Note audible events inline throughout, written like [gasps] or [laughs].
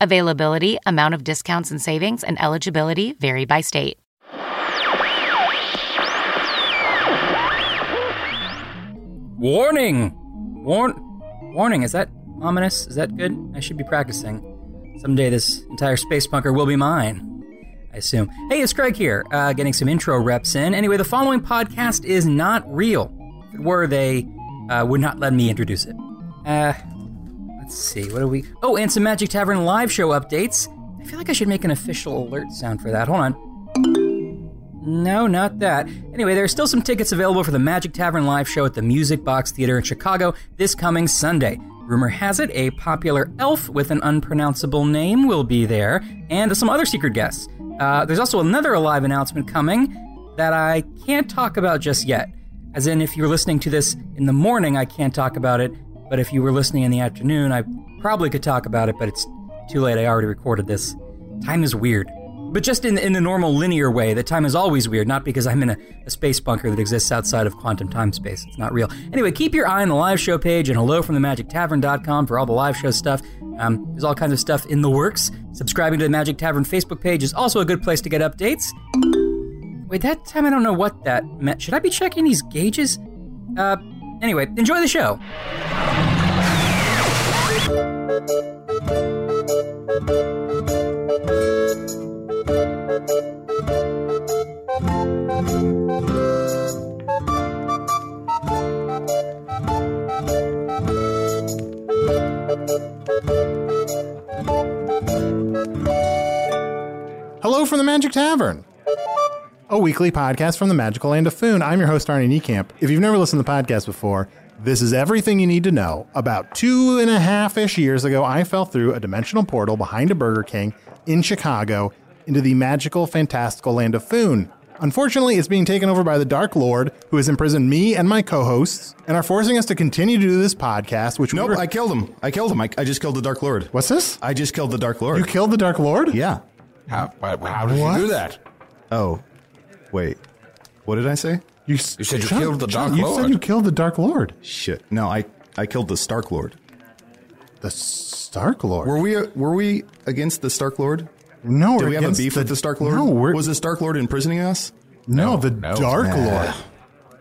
Availability, amount of discounts and savings, and eligibility vary by state. Warning! Warn warning, is that ominous? Is that good? I should be practicing. Someday this entire space bunker will be mine. I assume. Hey, it's Craig here, uh, getting some intro reps in. Anyway, the following podcast is not real. If it were, they uh, would not let me introduce it. Uh, let's see, what are we. Oh, and some Magic Tavern live show updates. I feel like I should make an official alert sound for that. Hold on. No, not that. Anyway, there are still some tickets available for the Magic Tavern live show at the Music Box Theater in Chicago this coming Sunday. Rumor has it a popular elf with an unpronounceable name will be there, and some other secret guests. Uh, there's also another live announcement coming that I can't talk about just yet. As in, if you're listening to this in the morning, I can't talk about it, but if you were listening in the afternoon, I probably could talk about it, but it's too late. I already recorded this. Time is weird. But just in, in the normal linear way, that time is always weird, not because I'm in a, a space bunker that exists outside of quantum time space. It's not real. Anyway, keep your eye on the live show page and hello from the magictavern.com for all the live show stuff. Um, there's all kinds of stuff in the works. Subscribing to the Magic Tavern Facebook page is also a good place to get updates. Wait, that time I don't know what that meant. Should I be checking these gauges? Uh, anyway, enjoy the show. Hello from the Magic Tavern, a weekly podcast from the magical land of Foon. I'm your host, Arnie Niekamp. If you've never listened to the podcast before, this is everything you need to know. About two and a half ish years ago, I fell through a dimensional portal behind a Burger King in Chicago into the magical, fantastical land of Foon. Unfortunately, it's being taken over by the Dark Lord, who has imprisoned me and my co-hosts, and are forcing us to continue to do this podcast. Which Nope, we were- I killed him. I killed him. I, I just killed the Dark Lord. what's this? I just killed the Dark Lord. You killed the Dark Lord? yeah. How, how did What? you do that? Oh, wait. What did I say? You, You said you killed the Dark Lord? You Lord. said you killed the Dark Lord. Shit. No, I I killed the Stark Lord. The Stark Lord. Were we were we against the Stark Lord? no, Did we're we have a against beef with the Stark Lord? No, we're, was the Stark Lord imprisoning us? no, the no. Dark Nah. Lord. All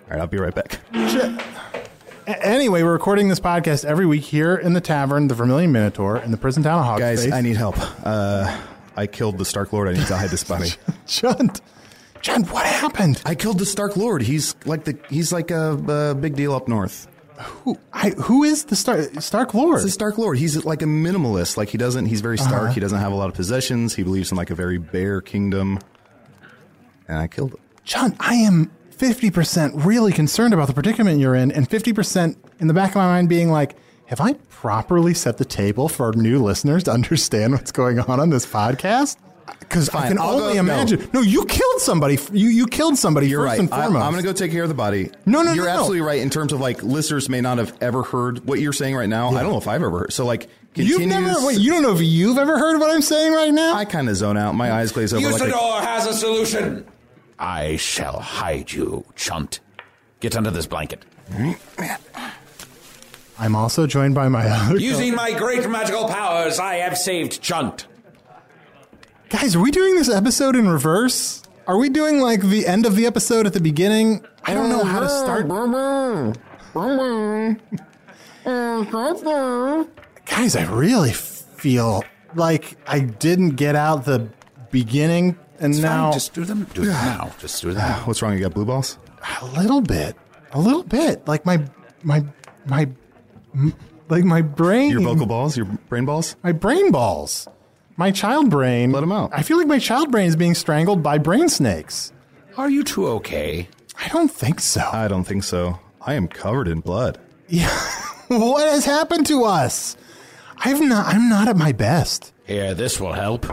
right, I'll be right back. A- Anyway, we're recording this podcast every week here in the tavern, the Vermilion Minotaur, in the prison town of Hogface. Guys, I need help. Uh, I killed the Stark Lord. I need to hide this body. [laughs] Chunt. Chunt, what happened? I killed the Stark Lord. He's like the he's like a, a big deal up north. Who, I, who is the Star, Stark Lord? It's the Stark Lord. He's like a minimalist. Like he doesn't. He's very stark. Uh-huh. He doesn't have a lot of possessions. He believes in like a very bare kingdom. And I killed him. Chunt, I am 50% really concerned about the predicament you're in, and 50% in the back of my mind being like, have I properly set the table for new listeners to understand what's going on on this podcast? Because I can I'll only go- imagine. No. you killed somebody. You you killed somebody You're first right. and I, foremost. am going to go take care of the body. No, no, You're no, no. absolutely right in terms of like listeners may not have ever heard what you're saying right now. I don't know if I've ever heard. So like You've never. Wait, you don't know if you've ever heard what I'm saying right now? I kind of zone out. My eyes glaze over like a, has a solution. I shall hide you, chunt. Get under this blanket. I'm also joined by my other Using my great magical powers, I have saved Chunt. Guys. Are we doing this episode in reverse? Are we doing like the end of the episode at the beginning? I don't know how to start. Guys, I really feel like I didn't get out the beginning, and now just do them. Do them now. Just do them. now. [sighs] What's wrong? You got blue balls? a little bit, a little bit. Like my my my, m- like my brain. Your vocal balls? Your brain balls? my brain balls, my child brain. Let him out. I feel like my child brain is being strangled by brain snakes. Are you two okay? I don't think so. I don't think so. I am covered in blood. yeah. [laughs] what has happened to us? I've not. I'm not at my best. Here, this will help.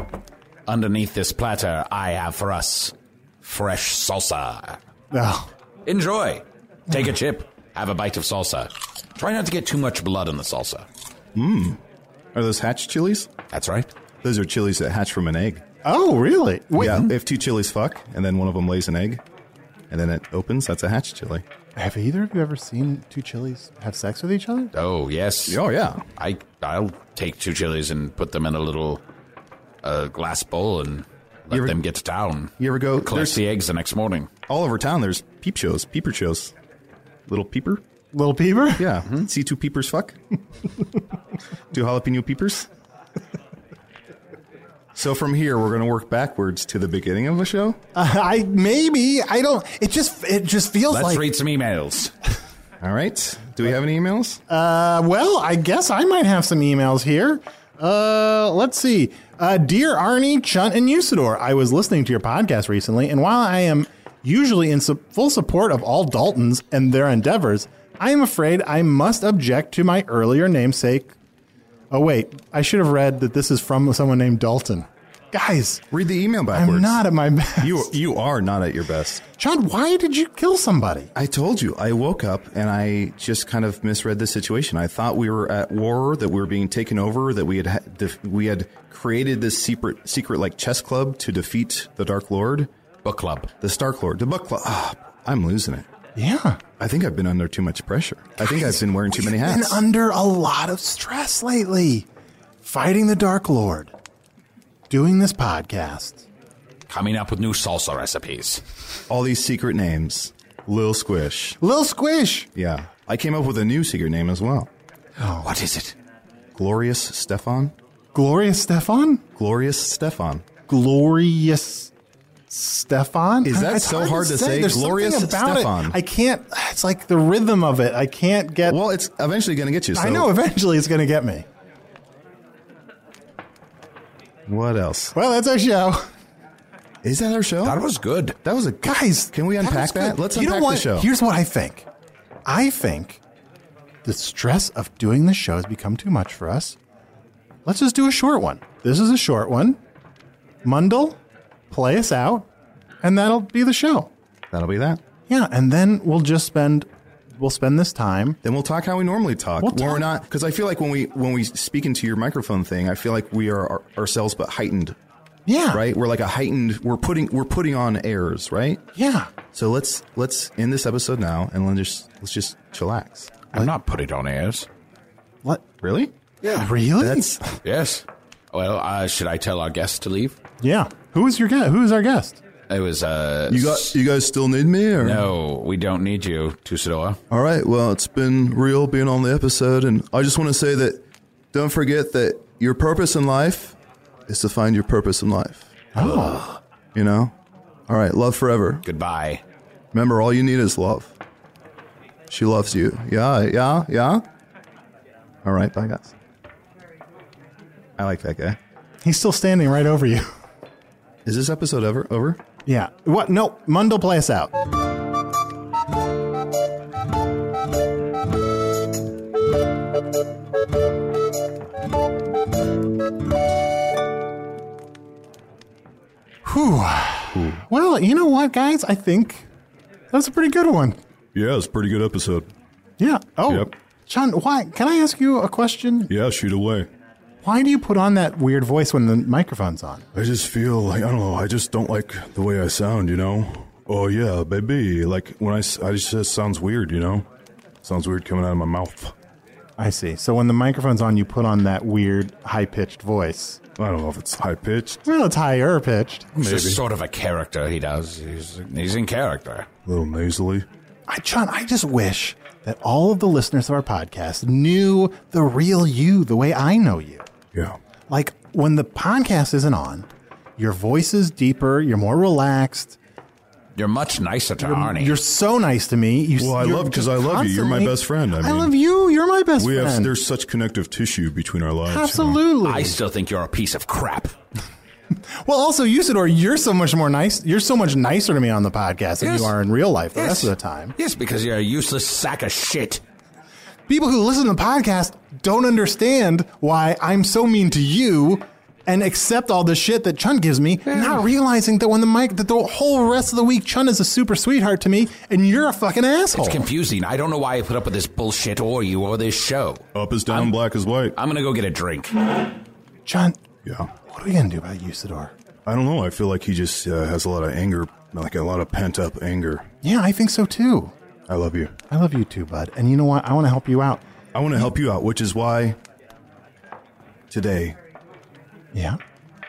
Underneath this platter, I have for us fresh salsa. Oh, Enjoy. Take a chip. Have a bite of salsa. Try not to get too much blood in the salsa. Mmm. Are those hatch chilies? That's right. Those are chilies that hatch from an egg. oh, really? Wait, Yeah, if two chilies fuck and then one of them lays an egg and then it opens, that's a hatch chili. have either of you ever seen two chilies have sex with each other? Oh, yes. Oh, yeah. I, I'll take two chilies and put them in a little uh, glass bowl and let ever- them get to town. You ever go? Collect There's, the eggs the next morning. all over town, there's peep shows, peeper shows. Little peeper? Little peeper? Yeah. See two peepers fuck? [laughs] two jalapeno peepers? So from here, we're going to work backwards to the beginning of the show. Uh, I maybe I don't. It just it just feels like Let's like. read some emails. [laughs] All right. Do we have any emails? Uh, well, I guess I might have some emails here. Uh, let's see. Uh, dear Arnie, Chunt, and Usidore, I was listening to your podcast recently, and while I am usually in su- full support of all Daltons and their endeavors, I am afraid I must object to my earlier namesake. Oh wait, I should have read that this is from someone named Dalton. Guys, Read the email backwards. I'm not at my best. You you are not at your best. John, why did you kill somebody? I told you. I woke up and I just kind of misread the situation. I thought we were at war, that we were being taken over, that we had ha- def- we had created this secret secret like chess club to defeat the Dark Lord, Book club. the Stark Lord, the Book Club. Ah, I'm losing it. Yeah. I think I've been under too much pressure. I think I've been wearing too many We've hats. Been under a lot of stress lately. Fighting the Dark Lord. Doing this podcast. Coming up with new salsa recipes. All these secret names. Lil Squish. Lil Squish. Yeah. I came up with a new secret name as well. Oh, What is it? Glorious Stefan. Glorious Stefan? Glorious Stefan. Glorious Stefan? Is that It's so hard to say? There's Glorious about Stefan. It. I can't. It's like the rhythm of it. I can't get. Well, it's eventually going to get you. So I know eventually it's going to get me. What else? Well, that's our show. Is that our show? That was good. That was a Guys, Can we unpack that? good. Let's you know unpack what? the show. Here's what I think. I think the stress of doing the show has become too much for us. Let's just do a short one. This is a short one. Mundle, play us out, and that'll be the show. That'll be that. Yeah, and then we'll just spend we'll spend this time. Then we'll talk how we normally talk. We'll when we're not because I feel like when we when we speak into your microphone thing, I feel like we are our, ourselves but heightened. Yeah. Right? We're like a heightened. We're putting we're putting on airs. Right? Yeah. So let's let's end this episode now and let's just let's just chillax. I'm not putting on airs. What? Really? Yeah. Really? That's Yes. Well, uh, should I tell our guest to leave? yeah. Who is your guest? Who is our guest? It was, uh. you got. You guys still need me? Or? No, we don't need you, Tusador. All right. Well, it's been real being on the episode, and I just want to say that don't forget that your purpose in life is to find your purpose in life. [gasps] Oh. You know. All right. Love forever. Goodbye. Remember, all you need is love. She loves you. Yeah. Yeah. Yeah. All right. Bye, guys. I like that guy. He's still standing right over you. Is this episode ever over? Yeah. What? No. Mundle, play us out. Whew. Well, you know what, guys? I think that was a pretty good one. Yeah, it's a pretty good episode. Yeah. Oh, Yep. John, why? Can I ask you a question? Yeah, shoot away. Why do you put on that weird voice when the microphone's on? I just feel like I don't know. I just don't like the way I sound. You know. Oh yeah, baby. Like when I, I just it sounds weird. You know. Sounds weird coming out of my mouth. I see. So when the microphone's on, you put on that weird high pitched voice. I don't know if it's high pitched, Well, it's higher pitched. It's just sort of a character he does. He's, he's in character. a little nasally. I, John, I just wish that all of the listeners of our podcast knew the real you the way I know you. Yeah. Like when the podcast isn't on, your voice is deeper, you're more relaxed. You're much nicer to Arnie. You're so nice to me. You, Well, I you're love- 'cause I love you. You're my best friend. I mean, love you. You're my best We friend. have there's such connective tissue between our lives. you know? Absolutely. I still think you're a piece of crap. [laughs] well, also, Usidore, you're so much more nice. You're so much nicer to me on the podcast than you are in real life the Yes. rest of the time. Yes, because you're a useless sack of shit. People who listen to the podcast don't understand why I'm so mean to you and accept all the shit that Chunt gives me, not realizing that when the mic, that the whole rest of the week, Chunt is a super sweetheart to me, and you're a fucking asshole. It's confusing. I don't know why I put up with this bullshit or you or this show. Up is down, black is white. I'm gonna go get a drink. Chunt, Yeah. what are we gonna do about Usidore? I don't know. I feel like he just uh, has a lot of anger, like a lot of pent up anger. Yeah, I think so too. I love you. I love you too, bud. And you know what? I want to help you out. I want to help you out, which is why today Yeah.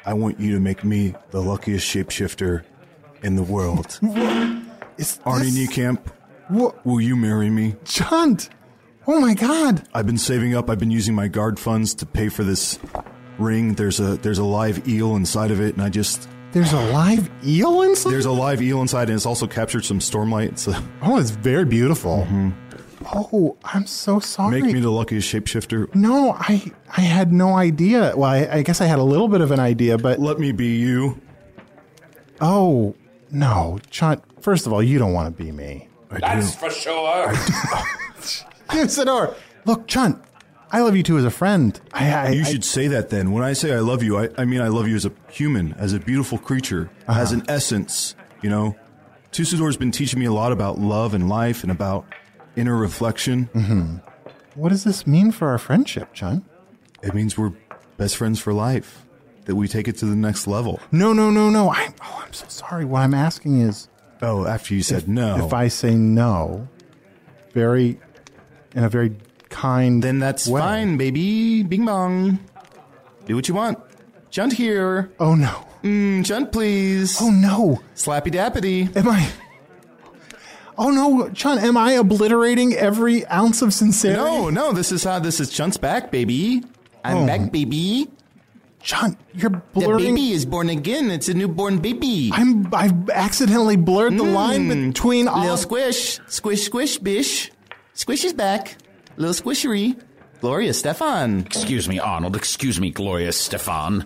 I want you to make me the luckiest shapeshifter in the world. [laughs] Is Arnie this- Niekamp, What? will you marry me? Chunt! Oh my god! I've been saving up. I've been using my guard funds to pay for this ring. There's a there's a live eel inside of it, and I just There's a live eel inside? there's a live eel inside, and it's also captured some stormlight. It's a, Oh, it's very beautiful. Mm-hmm. Oh, I'm so sorry. make me the luckiest shapeshifter. no, I I had no idea. Well, I, I guess I had a little bit of an idea, but Let me be you. oh no, Chunt. First of all, you don't want to be me. I That's do. for sure. [laughs] Usidore, look, Chunt. I love you too as a friend. I, I You I- should say that then. When I say I love you, I, I mean I love you as a human, as a beautiful creature, uh-huh. as an essence. You know, Tusador's been teaching me a lot about love and life and about inner reflection. Mm-hmm. what does this mean for our friendship, Chunt? It means we're best friends for life. That we take it to the next level. No, no, no, no. I oh, I'm so sorry. What I'm asking is, Oh, after you said no, if I say no, very in a very kind, then that's way. fine, baby. Bing bong. Do what you want. Junt here. Oh no! Mm, Junt, please. Oh no! Slappy dappity. Am I? Oh no, Chunt! Am I obliterating every ounce of sincerity? No, no, this is how this is Chunt's back, baby. I'm Oh. back, baby. Chunt, you're blurring. The baby is born again. It's a newborn baby. I'm. I've accidentally blurred the line Mm. between all. Little squish, squish, squish, bish. Squish is back. Little squishery. Gloria Stefan. Excuse me, Arnold. Excuse me, Gloria Stefan.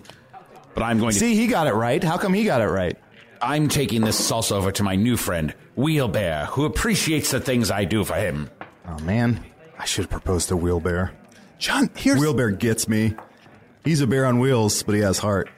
But I'm going to. See, he got it right. How come he got it right? I'm taking this salsa over to my new friend, Wheelbear, who appreciates the things I do for him. Oh man, I should propose to Wheelbear. John, here's. Wheelbear gets me. He's a bear on wheels, but he has heart.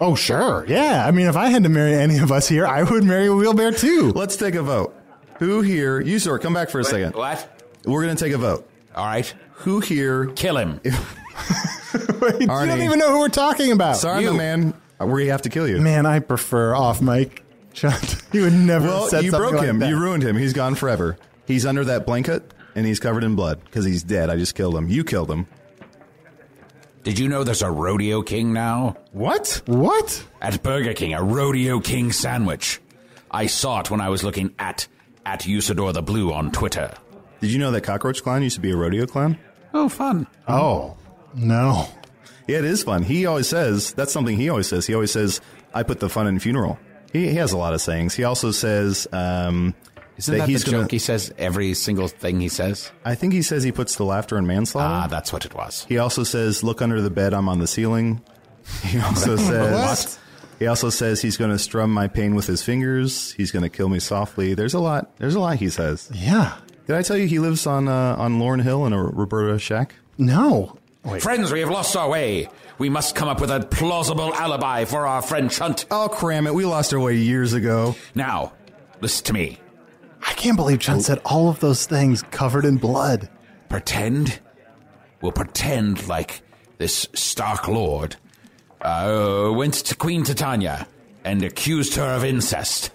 oh sure, yeah. I mean, if I had to marry any of us here, I would marry Wheelbear too. Let's take a vote. Who here? You sir, come back for a second. What? We're gonna take a vote. All right. Who here? Kill him. [laughs] Wait, you don't even know who we're talking about. Sorry, You. my man. We have to kill you. Man, I prefer off mic. [laughs] Chunt, you would never. have Well, said you something broke like him. that. You ruined him. He's gone forever. He's under that blanket and he's covered in blood because he's dead. I just killed him. You killed him. Did you know there's a Rodeo King now? What? What? At Burger King, a Rodeo King sandwich. I saw it when I was looking at at Usidore the Blue on Twitter. Did you know that Cockroach Clown used to be a rodeo clown? Oh, fun. Oh no. Yeah, it is fun. He always says that's something he always says. He always says, "I put the fun in funeral." He, he has a lot of sayings. He also says um, Isn't that, he's the gonna. joke he says every single thing he says? I think he says he puts the laughter in manslaughter. Ah, that's what it was. He also says, "Look under the bed. I'm on the ceiling." He [laughs] also says, "He also says he's going to strum my pain with his fingers. He's going to kill me softly." There's a lot. There's a lot he says. Yeah. Did I tell you he lives on uh, on Lauren Hill in a Roberta shack? No. Wait. Friends, we have lost our way. We must come up with a plausible alibi for our friend Chunt. Oh, cram it! We lost our way years ago. Now, listen to me. I can't believe Chunt said all of those things covered in blood. Pretend. We'll pretend like this Stark Lord, uh, went to Queen Titania and accused her of incest,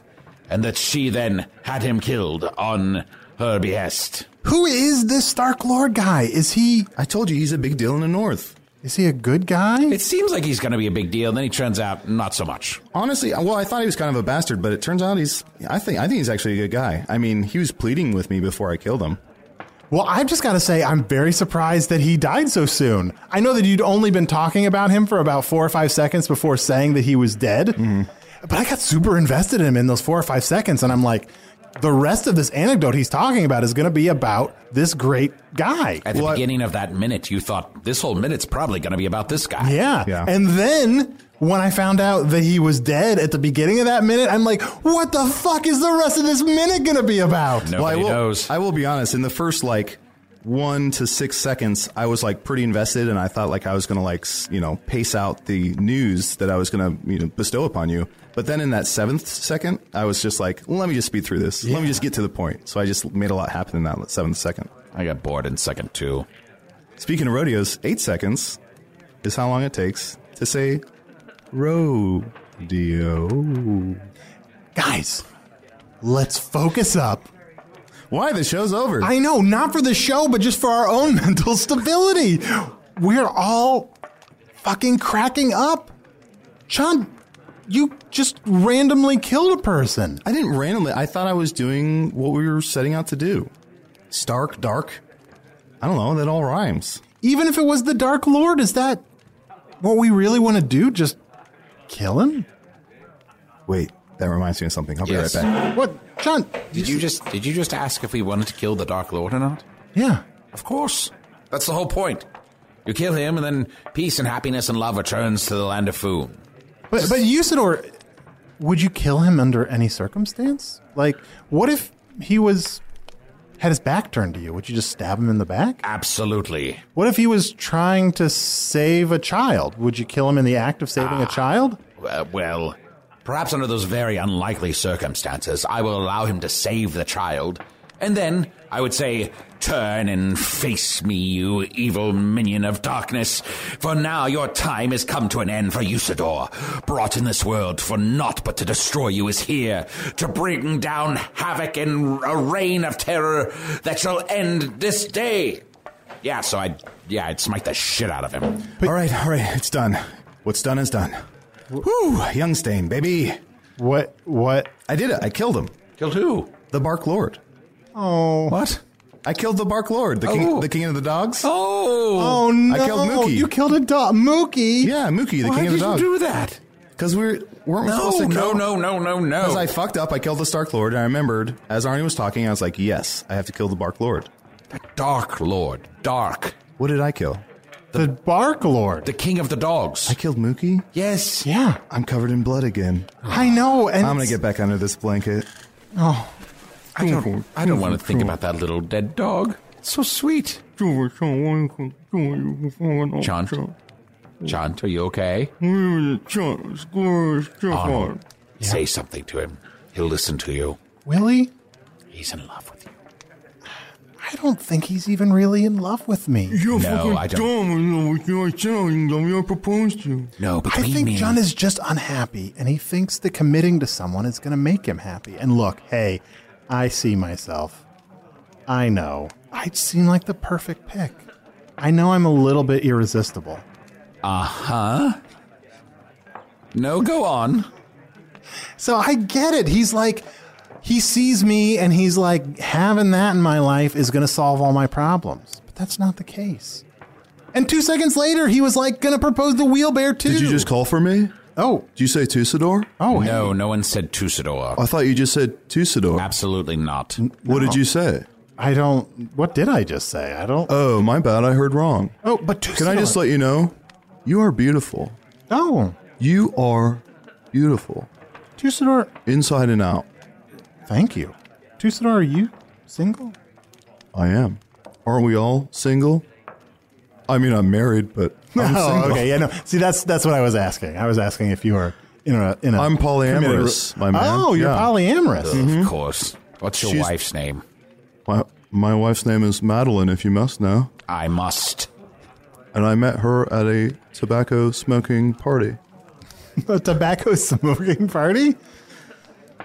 and that she then had him killed on her behest. Who is this Stark Lord guy? Is he I told you he's a big deal in the North. is he a good guy? It seems like he's going to be a big deal, then he turns out not so much. Honestly, well, I thought he was kind of a bastard, but it turns out he's. I think I think he's actually a good guy. I mean, he was pleading with me before I killed him. Well, I've just got to say, I'm very surprised that he died so soon. I know that you'd only been talking about him for about four or five seconds before saying that he was dead, mm-hmm. but I got super invested in him in those four or five seconds, and I'm like, the rest of this anecdote he's talking about is going to be about this great guy. At the Well, I- beginning of that minute, you thought this whole minute's probably going to be about this guy. Yeah. Yeah. And then when I found out that he was dead at the beginning of that minute, I'm like, what the fuck is the rest of this minute going to be about? Nobody well, I will, knows. I will be honest. In the first like one to six seconds, I was like pretty invested, and I thought like I was going to like you know pace out the news that I was going to you know bestow upon you. But then in that seventh second, I was just like, let me just speed through this. Let me just get to the point. So I just made a lot happen in that seventh second. I got bored in second two. Speaking of rodeos, eight seconds is how long it takes to say rodeo. Guys, let's focus up. Why the show's over? I know, not for the show, but just for our own [laughs] mental stability. We're all fucking cracking up. Sean, you just randomly killed a person. I didn't randomly. I thought I was doing what we were setting out to do. Stark, dark. I don't know. That all rhymes. Even if it was the Dark Lord, is that what we really want to do? Just kill him? Wait, that reminds me of something. I'll Yes. be right back. What, John? Did you just did you just ask if we wanted to kill the Dark Lord or not? Yeah. Of course. That's the whole point. You kill him, and then peace and happiness and love returns to the land of Foon. But but Usidore, would you kill him under any circumstance? Like, what if he was had his back turned to you? Would you just stab him in the back? Absolutely. What if he was trying to save a child? Would you kill him in the act of saving a child? Uh, well, perhaps under those very unlikely circumstances, I will allow him to save the child, and then I would say, Turn and face me, you evil minion of darkness, for now your time has come to an end for Usidore. Brought in this world for naught but to destroy you is here, to bring down havoc and a reign of terror that shall end this day. Yeah, so I'd, yeah, I'd smite the shit out of him. all right, all right. It's done. What's done is done. Woo, Youngstain, baby. What? What? I did it. I killed him. Killed who? The Bark Lord. Oh. What? I killed the Bark Lord, the king, Oh. the king of the dogs. Oh! Oh no! I killed Mookie. You killed a dog, Mookie. Yeah, Mookie, the Why king of the dogs. Why did you do that? Because we were, weren't we No, supposed to no, kill? no, no, no, Because. I fucked up. I killed the Stark Lord, and I remembered as Arnie was talking, I was like, "Yes, I have to kill the Bark Lord." The Dark Lord, Dark, What did I kill? The Bark Lord. the king of the dogs. I killed Mookie. yes. yeah, I'm covered in blood again. I know. And I'm gonna get back under this blanket. Oh. I don't, I don't want to think about that little dead dog. It's so sweet. Chant, Chant, are you okay? Arnold, say something to him. He'll listen to you. Willie. He's in love with you. I don't think he's even really in love with me. No, I don't. No, I between think me John is just unhappy, and he thinks that committing to someone is going to make him happy. And look, hey, I see myself. I know. I seem like the perfect pick. I know I'm a little bit irresistible. Uh-huh. No, go on. So I get it. He's like, he sees me and he's like, having that in my life is going to solve all my problems. But that's not the case. And two seconds later, he was like, going to propose the wheelbarrow too. Did you just call for me? Oh, Did you say Tusador? oh, hey. No, no one said Tusador. I thought you just said Tusador. Absolutely not. What did you say? I don't. What did I just say? I don't. Oh, my bad. I heard wrong. oh, but Can I just let you know? You are beautiful. Oh, You are beautiful. Tusador. Inside and out. Thank you. Tusador, are you single? I am. Aren't we all single? I mean, I'm married, but [laughs] I'm oh, single. okay. Yeah, no. See, that's that's what I was asking. I was asking if you were in a in a. I'm committed polyamorous, my man. Oh, you're Yeah. polyamorous. Of mm-hmm. course. What's your She's- wife's name? My, my wife's name is Madeline, if you must know. I must. and I met her at a tobacco smoking party. [laughs] A tobacco smoking party?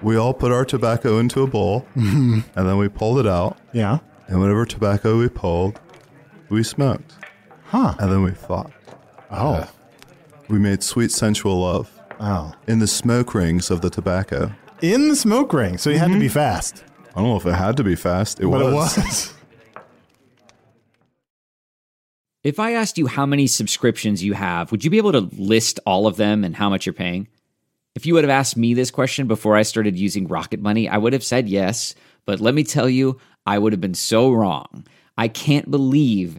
We all put our tobacco into a bowl, mm-hmm. and then we pulled it out. Yeah. And whatever tobacco we pulled, we smoked. Huh. And then we fought. Oh. Uh, we made sweet sensual love Oh. in the smoke rings of the tobacco. In the smoke ring, so you had to be mm-hmm. fast. I don't know if it had to be fast. It But was. it was. [laughs] If I asked you how many subscriptions you have, would you be able to list all of them and how much you're paying? If you would have asked me this question before I started using Rocket Money, I would have said yes. But let me tell you, I would have been so wrong. I can't believe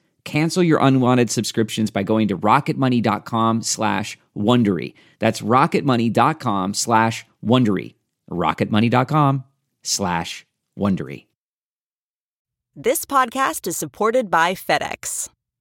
Cancel your unwanted subscriptions by going to rocketmoney.com slash Wondery. That's rocketmoney.com slash Wondery. rocketmoney.com slash Wondery. This podcast is supported by FedEx.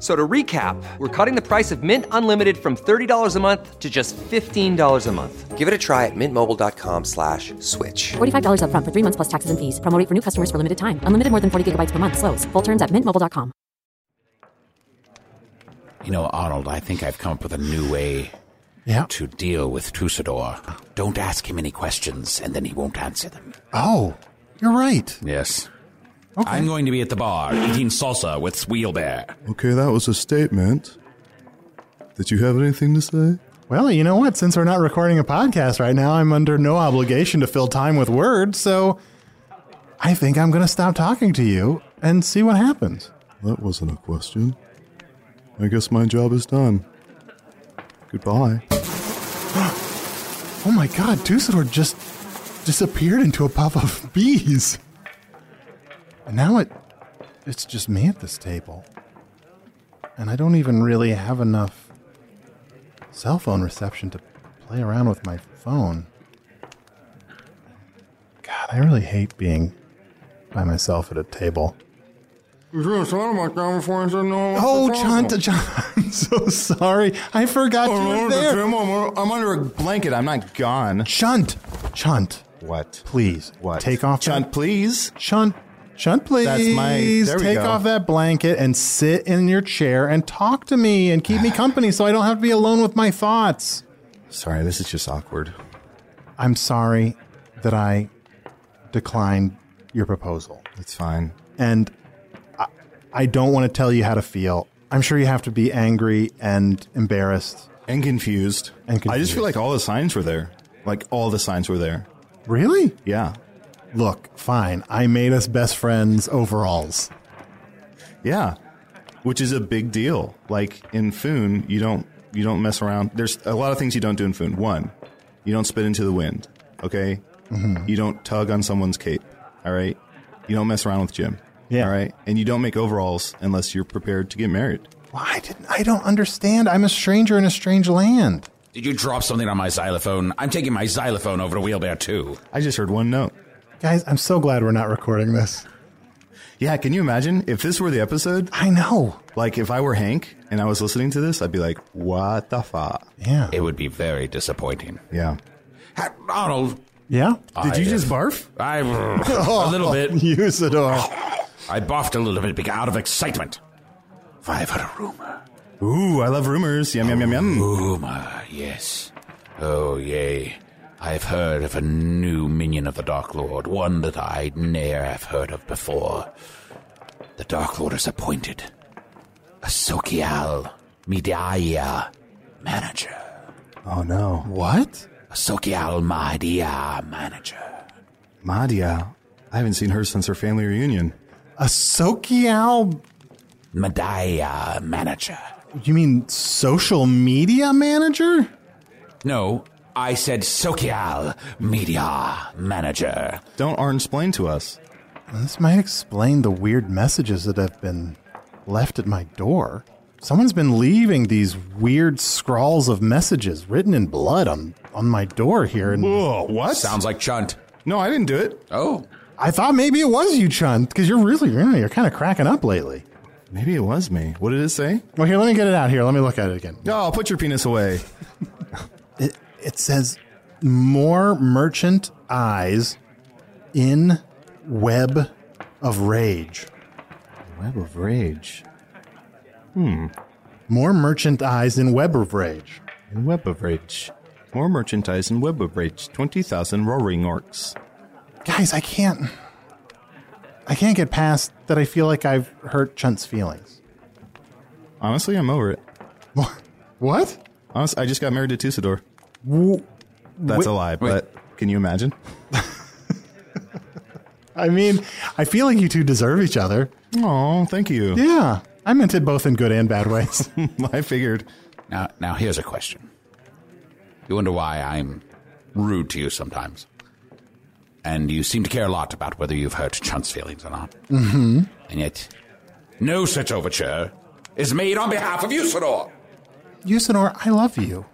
F- So to recap, we're cutting the price of Mint Unlimited from $30 a month to just $15 a month. Give it a try at mintmobile.com slash switch. $45 upfront for three months plus taxes and fees. Promo for new customers for limited time. Unlimited more than 40 gigabytes per month. Slows. Full terms at mintmobile.com. You know, Arnold, I think I've come up with a new way Yeah. to deal with Tusador. Don't ask him any questions, and then he won't answer them. Oh, you're right. Yes. I'm going to be at the bar eating salsa with Wheelbear. Okay, that was a statement. Did you have anything to say? Well, you know what? Since we're not recording a podcast right now, I'm under no obligation to fill time with words, so I think I'm going to stop talking to you and see what happens. That wasn't a question. I guess my job is done. Goodbye. [gasps] Oh my god, Tusador just disappeared into a puff of [laughs] bees. And now it it's just me at this table. And I don't even really have enough cell phone reception to play around with my phone. God, I really hate being by myself at a table. Oh, John, John, [laughs] I'm so sorry. I forgot oh, you were there. I'm under a blanket. I'm not gone. Chunt, Chunt, What? please. What? Take off Chunt, that- please. Chunt, Chunt, please. That's my- there we Take go. off that blanket and sit in your chair and talk to me and keep me [sighs] company so I don't have to be alone with my thoughts. Sorry, this is just awkward. I'm sorry that I declined your proposal. It's fine. And I, I don't want to tell you how to feel. I'm sure you have to be angry and embarrassed. And confused. And I just feel like all the signs were there. Like all the signs were there. Really? Yeah. Look, fine. I made us best friends overalls. Yeah. Which is a big deal. Like in Foon, you don't you don't mess around. There's a lot of things you don't do in Foon. One, you don't spit into the wind. Okay? Mm-hmm. You don't tug on someone's cape. All right? You don't mess around with Jim. Yeah. All right? And you don't make overalls unless you're prepared to get married. Well, I didn't. I don't understand. I'm a stranger in a strange land. Did you drop something on my xylophone? I'm taking my xylophone over to Wheelbear too. I just heard one note. Guys, I'm so glad we're not recording this. Yeah, can you imagine if this were the episode? I know. Like if I were Hank and I was listening to this, I'd be like, "What the fuck?" Yeah. It would be very disappointing. Yeah. Ha- Arnold, yeah? Did you I, just uh, barf? I [laughs] a little bit. [laughs] Usidore. I barfed a little bit because out of excitement. I've heard a rumor. Ooh, I love rumors. Yum, yum, yum, yum. Rumor, yes. Oh, yea. I've heard of a new minion of the Dark Lord, one that I'd ne'er have heard of before. The Dark Lord has appointed a Sokial Midiaya manager. Oh, no. What? A Sokial Midiaya manager. Madia. I haven't seen her since her family reunion. A Sokial? Medaya manager. You mean social media manager? No, I said Sokial Media Manager. Don't Arn explain to us. This might explain the weird messages that have been left at my door. Someone's been leaving these weird scrawls of messages written in blood on, on my door here, and Whoa, what? Sounds like Chunt. No, I didn't do it. Oh, I thought maybe it was you, Chunt, because you're really you're, you're kind of cracking up lately. Maybe it was me. What did it say? Well, here, let me get it out here. Let me look at it again. Oh, put your penis away. [laughs] It, says more merchant eyes in web of rage. Web of Rage. Hmm. More merchant eyes in web of rage. In web of Rage. More merchandise in Web of Rage. 20,000 roaring orcs. Guys, I can't. I can't get past that. I feel like I've hurt Chunt's feelings. Honestly, I'm over it. What? Honest, I just got married to Tusador. W- That's a lie, but can you imagine? [laughs] I mean, I feel like you two deserve each other. Oh, thank you. Yeah, I meant it both in good and bad ways. [laughs] I figured. now, now here's a question. You wonder why I'm rude to you sometimes. And you seem to care a lot about whether you've hurt Chunt's feelings or not. Mm-hmm. And yet, no such overture is made on behalf of Usidore. Usidore, I love you.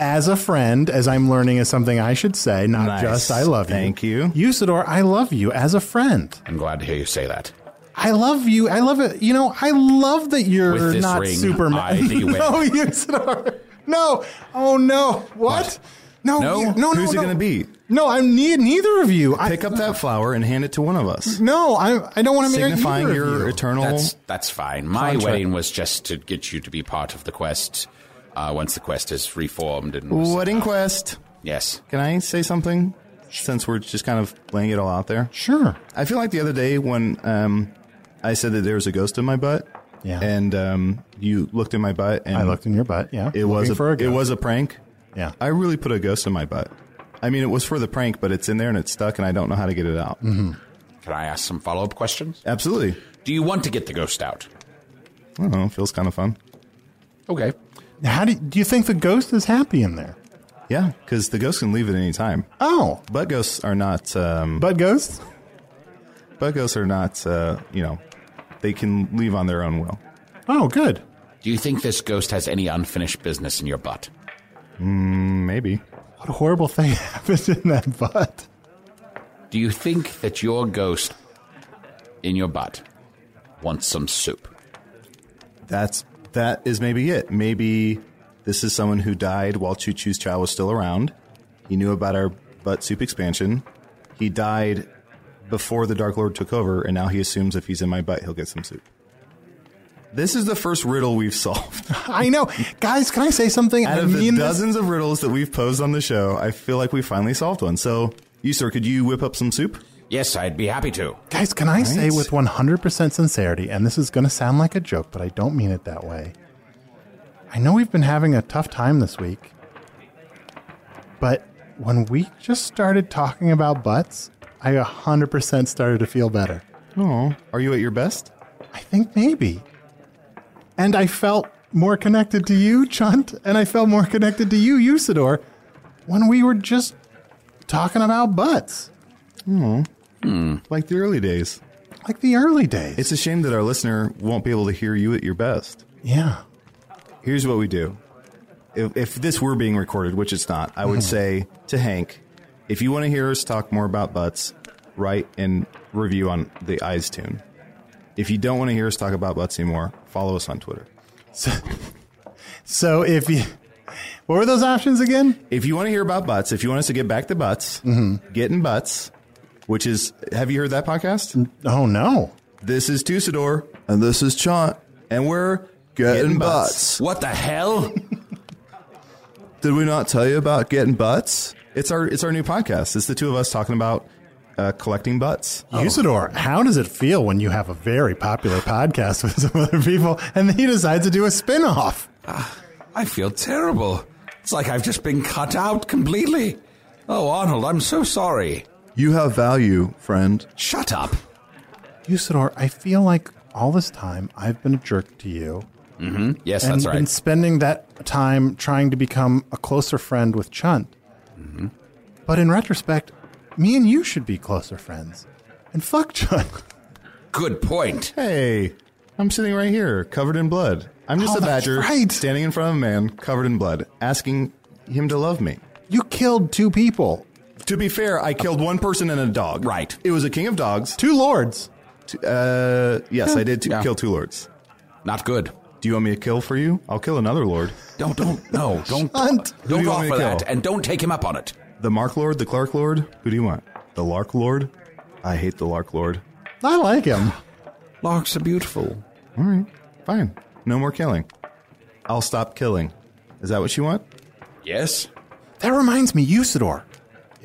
As a friend, as I'm learning is something I should say, not Nice. just I love you. Thank you. Usidore, I love you as a friend. I'm glad to hear you say that. I love you. I love it. You know, I love that you're With this not ring, Superman. I [laughs] no, Usidore. No. Oh no. What? What? No. No? you- no. Who's it no. gonna be? No, I'm ne- neither of you. Pick I, up that flower and hand it to one of us. No, I. I don't want to marry Signifying either your of you. eternal. That's that's fine. My Contract. wedding was just to get you to be part of the quest. Uh, once the quest is reformed and was- Wedding quest. yes, Can I say something? Since we're just kind of laying it all out there. Sure. I feel like the other day when um, I said that there was a ghost in my butt. Yeah. And um, you looked in my butt and I looked in your butt. Yeah. it was a, for a it was a prank. Yeah. I really put a ghost in my butt. I mean, it was for the prank, but it's in there and it's stuck, and I don't know how to get it out. Mm-hmm. Can I ask some follow up questions? Absolutely. Do you want to get the ghost out? I don't know. Feels kind of fun. Okay. How do, do you think the ghost is happy in there? Yeah, because the ghost can leave at any time. Oh, Butt ghosts are not. Um, but ghosts? butt ghosts are not. Uh, you know, they can leave on their own will. Oh, good. Do you think this ghost has any unfinished business in your butt? Mm, maybe. What a horrible thing [laughs] happened in that butt. Do you think that your ghost in your butt wants some soup? That's that is maybe it. Maybe this is someone who died while Choo Choo's Chow was still around. He knew about our butt soup expansion. He died before the Dark Lord took over, and now he assumes if he's in my butt, he'll get some soup. This is the first riddle we've [laughs] solved. I know. Guys, can I say something? Out I of the this- dozens of riddles that we've posed on the show, I feel like we finally solved one. So, you sir, could you whip up some soup? Yes, I'd be happy to. Guys, can I say with 100% sincerity, and this is going to sound like a joke, but I don't mean it that way. I know we've been having a tough time this week, but when we just started talking about butts, I 100% started to feel better. Oh, are you at your best? I think maybe. And I felt more connected to you, Chunt, and I felt more connected to you, Usidore, when we were just talking about butts, Like the early days. like the early days. It's a shame that our listener won't be able to hear you at your best. yeah. Here's what we do. If, if this were being recorded, which it's not, I would mm-hmm. say to Hank, if you want to hear us talk more about butts, write and review on the Eyes tune. If you don't want to hear us talk about butts anymore, follow us on Twitter. So if you, what were those options again? If you want to hear about butts, if you want us to get back to butts, mm-hmm. getting butts, which is, have you heard that podcast? Oh no. This is Tusador, and this is Chaunt, and we're Getting butts. What the hell? [laughs] Did we not tell you about getting butts? It's our it's our new podcast. It's the two of us talking about uh, collecting butts. Usidore, how does it feel when you have a very popular podcast [laughs] with some other people and then you decide to do a spin off? I feel terrible. It's like I've just been cut out completely. Oh, Arnold, I'm so sorry. You have value, friend. Shut up. Usidore, I feel like all this time I've been a jerk to you. Mm-hmm. Yes, and that's been right. spending that time trying to become a closer friend with Chunt. Mm-hmm. But in retrospect, me and you should be closer friends. And fuck Chunt. Good point. Hey, I'm sitting right here, covered in blood. I'm just Oh, a that's badger right. standing in front of a man covered in blood, asking him to love me. You killed two people, To be fair, I killed one person and a dog. Right. It was a king of dogs. two lords. Uh, yes, I did t- Yeah. kill two lords. Not good. Do you want me to kill for you? I'll kill another lord. Don't, don't, no, [laughs] don't, Chunt. Who do don't you want me offer to that, kill? and don't take him up on it. The Mark Lord, the Clark Lord. Who do you want? The Lark Lord. I hate the Lark Lord. I like him. [sighs] Larks are beautiful. All right, fine. No more killing. I'll stop killing. Is that what you want? Yes. That reminds me, Usidore.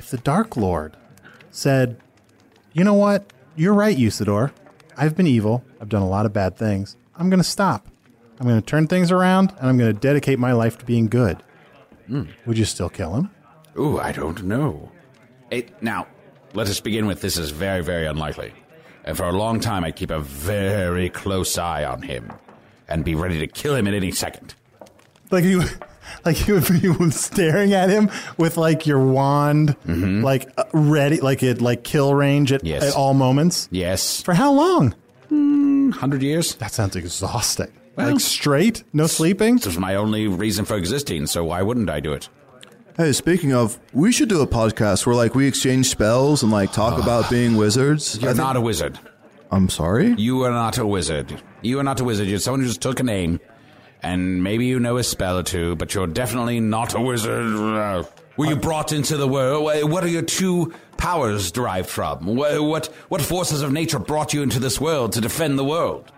If the Dark Lord said, You know what? You're right, Usidore. I've been evil. I've done a lot of bad things. I'm going to stop. I'm going to turn things around and I'm going to dedicate my life to being good. Hmm. Would you still kill him? Ooh, I don't know. It, now, let us begin with this is very, very unlikely. And for a long time, I'd keep a very close eye on him and be ready to kill him at any second. Like you, like [laughs] you would be staring at him with like your wand, like uh, ready, like it, like kill range at, Yes. at all moments. Yes. For how long? 100 years? That sounds exhausting. Well- like straight, no sleeping. This is my only reason for existing, so why wouldn't I do it? Hey, speaking of, we should do a podcast where like we exchange spells and like talk about being wizards. You're not a wizard. I'm sorry. You are not a wizard. You are not a wizard. You're someone who just took a name, and maybe you know a spell or two, but you're definitely not a wizard. Were you brought into the world? What are your two powers derived from? What what forces of nature brought you into this world to defend the world?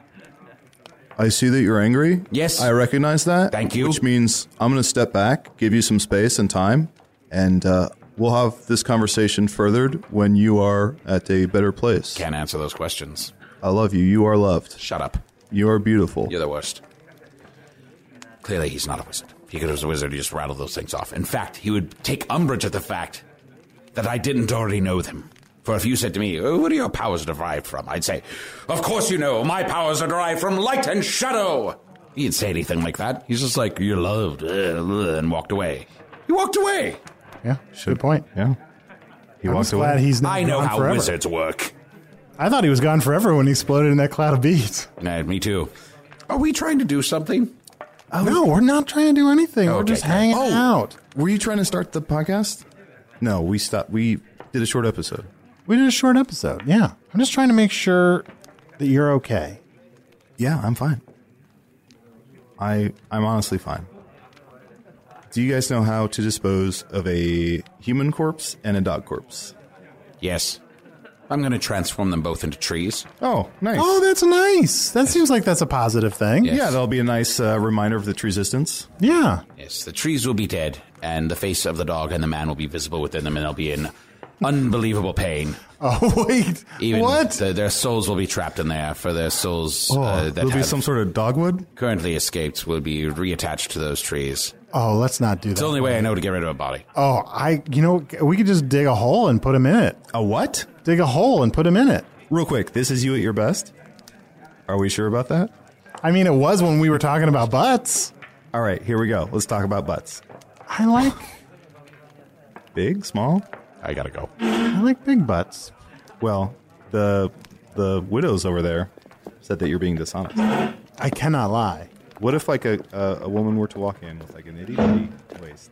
I see that you're angry. Yes. I recognize that. Thank you. Which means I'm going to step back, give you some space and time, and uh, we'll have this conversation furthered when you are at a better place. Can't answer those questions. I love you. You are loved. Shut up. You are beautiful. You're the worst. Clearly, he's not a wizard. If he was a wizard, he just rattled those things off. In fact, he would take umbrage at the fact that I didn't already know them. For if you said to me, "Oh, what are your powers derived from? I'd say, Of course you know, my powers are derived from light and shadow. He didn't say anything like that. He's just like, You're loved, uh, uh," and walked away. He walked away. Yeah, good point. Yeah. He I'm walked just glad away. he's not I know gone how forever. wizards work. I thought he was gone forever when he exploded in that cloud of beads. Nah, me too. Are we trying to do something? Oh. no, we're not trying to do anything. we're just okay. hanging Oh. out. Were you trying to start the podcast? No, we stopped. We did a short episode. We did a short episode. Yeah, I'm just trying to make sure that you're okay. Yeah, I'm fine. I I'm honestly fine. Do you guys know how to dispose of a human corpse and a dog corpse? Yes. I'm going to transform them both into trees. Oh, nice. Oh, that's nice. That seems like that's a positive thing. Yeah. yeah, that'll be a nice uh, reminder of the tree resistance. Yeah. Yes, the trees will be dead, and the face of the dog and the man will be visible within them, and they'll be in unbelievable pain. [laughs] Oh wait. Even what? the- their souls will be trapped in there, for their souls Oh, uh, that there'll be some sort of dogwood. currently escaped will be reattached to those trees. Oh, let's not do that. It's the only way I know to get rid of a body. Oh, I. You know, we could just dig a hole and put him in it. A what? Dig a hole and put him in it. Real quick, this is you at your best. Are we sure about that? I mean, it was when we were talking about butts. All right, here we go. Let's talk about butts. I like. Big, small. I gotta go. I like big butts. Well, the the widows over there said that you're being dishonest. I cannot lie. What if like a, a, a woman were to walk in with like an itty bitty waist?